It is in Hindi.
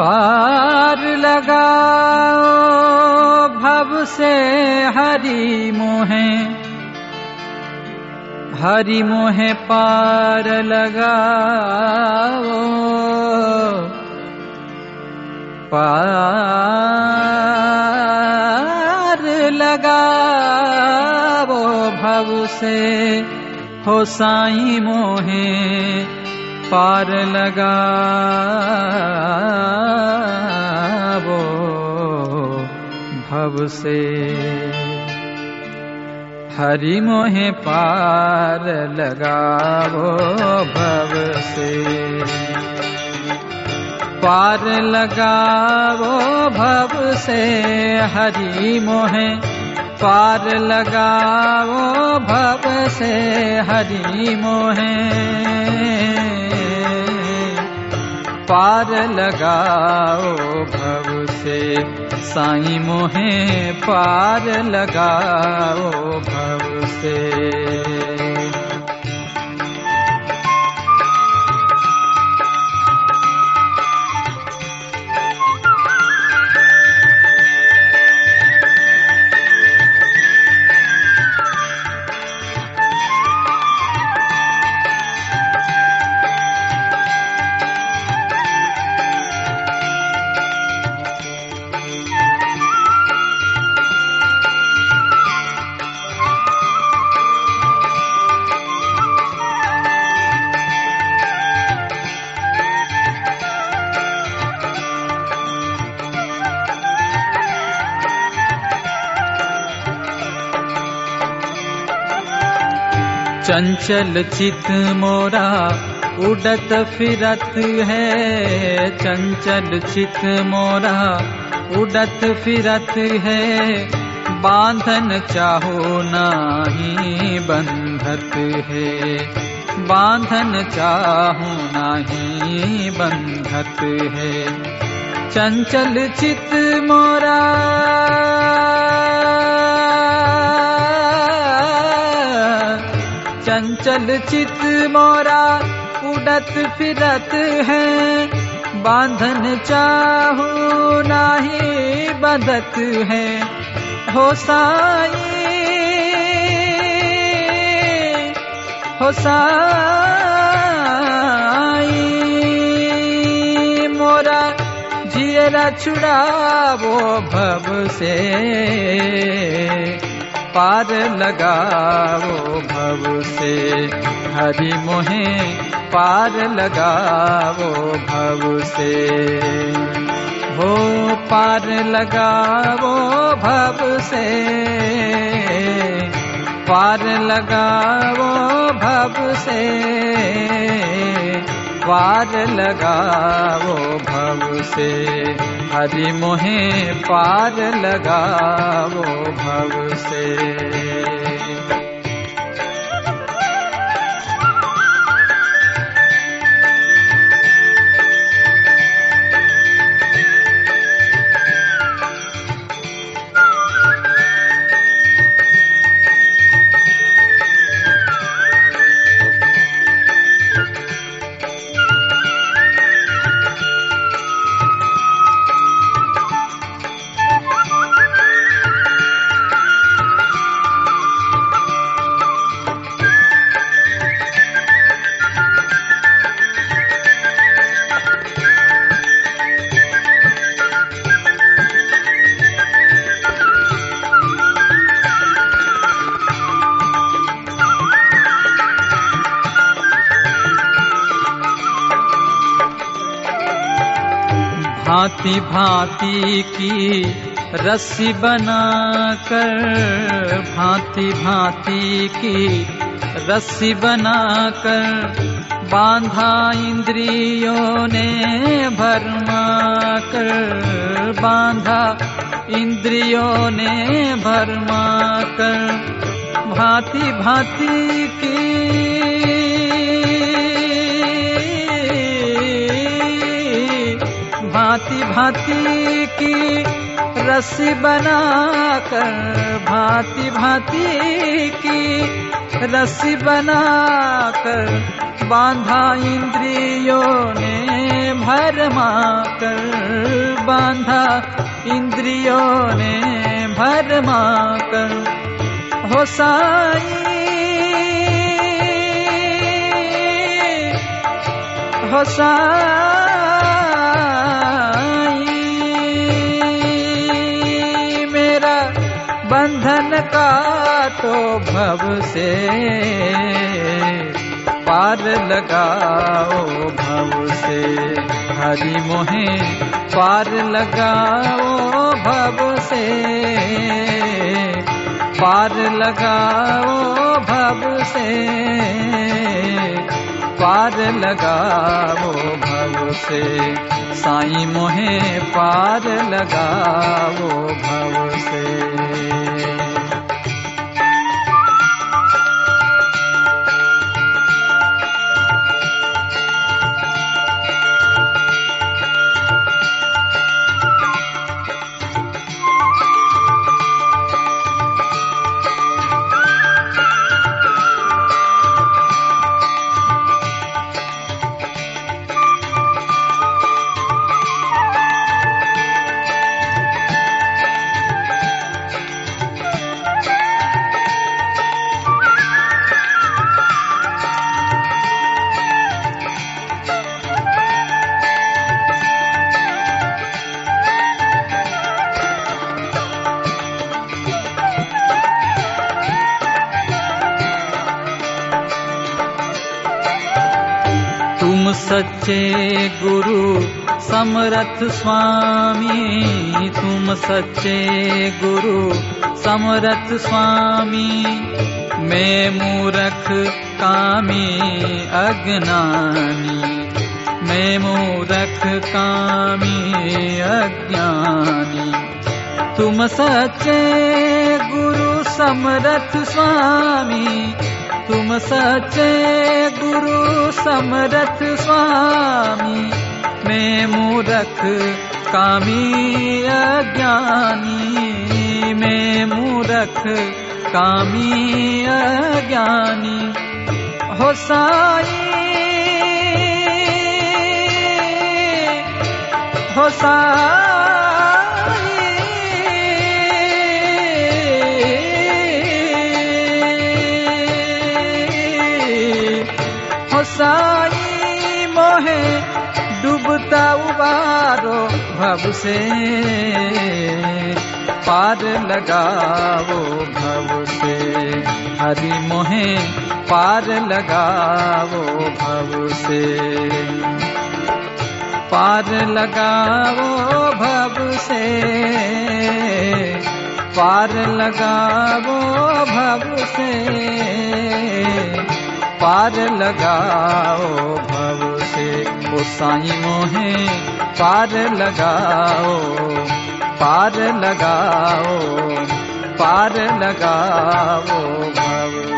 पार लगाओ, भव से हरि मोहे। हरि मोहे पार लगाओ पार लगाओ, भव से हो साई मोहे। पार लगा वो भव से। हरि मोहे पार लगावो भव से। पार लगावो भव से हरि मोहे पार लगावो भव से हरि मोहे पार लगाओ भव से। साई मोहे पार लगाओ भव से चंचल चित मोरा, उड़त फिरत है। चंचल चित मोरा, उड़त फिरत है। बांधन चाहो नाही, बंधत है। बांधन चाहो नाही, बंधत है। चंचल चित मोरा चंचल चित मोरा उड़त फिरत है। बांधन चाहू नाही बंधत है। हो साई हो साई, मोरा जियरा छुड़ावो भव से। पार लगाओ भव से। हरि मोहे पार लगाओ भव से। हो पार लगाओ भव से। पार लगाओ भव से। पार लगाओ भव से। हरि मोहे पार लगाओ भव से। भांति भांति की रस्सी बना कर भांति भांति की रस्सी बना कर बांधा इंद्रियों ने भरमा कर बांधा इंद्रियों ने भरमा कर भांति भांति की भांति की रस्सी बना कर भांति भांति की रस्सी बना कर बांधा इंद्रियों ने भरमा कर बांधा इंद्रियों ने भरमा कर हो साई हो साई। भव से। पार लगाओ भव से। हरि मोहे पार लगाओ भव से। पार लगाओ भव से। पार लगाओ भव से। साई मोहे पार लगाओ भव से। सच्चे गुरु समरथ स्वामी तुम सच्चे गुरु समरथ स्वामी। मैं मूरख कामी अज्ञानी। मैं मूरख कामी अज्ञानी। तुम सच्चे गुरु समरथ स्वामी तुम सच्चे गुरु समरथ स्वामी मैं मूरख कामी अज्ञानी मैं मूरख कामी अज्ञानी। हो साई हो साई साई मोहे डूबता उबारो भव से। पार लगाओ भव से। हरि मोहे पार लगाओ भव से। पार लगाओ भव से। पार लगाओ भव से पार लगाओ भव से। ओ साई मोहे पार लगाओ पार लगाओ पार लगाओ भव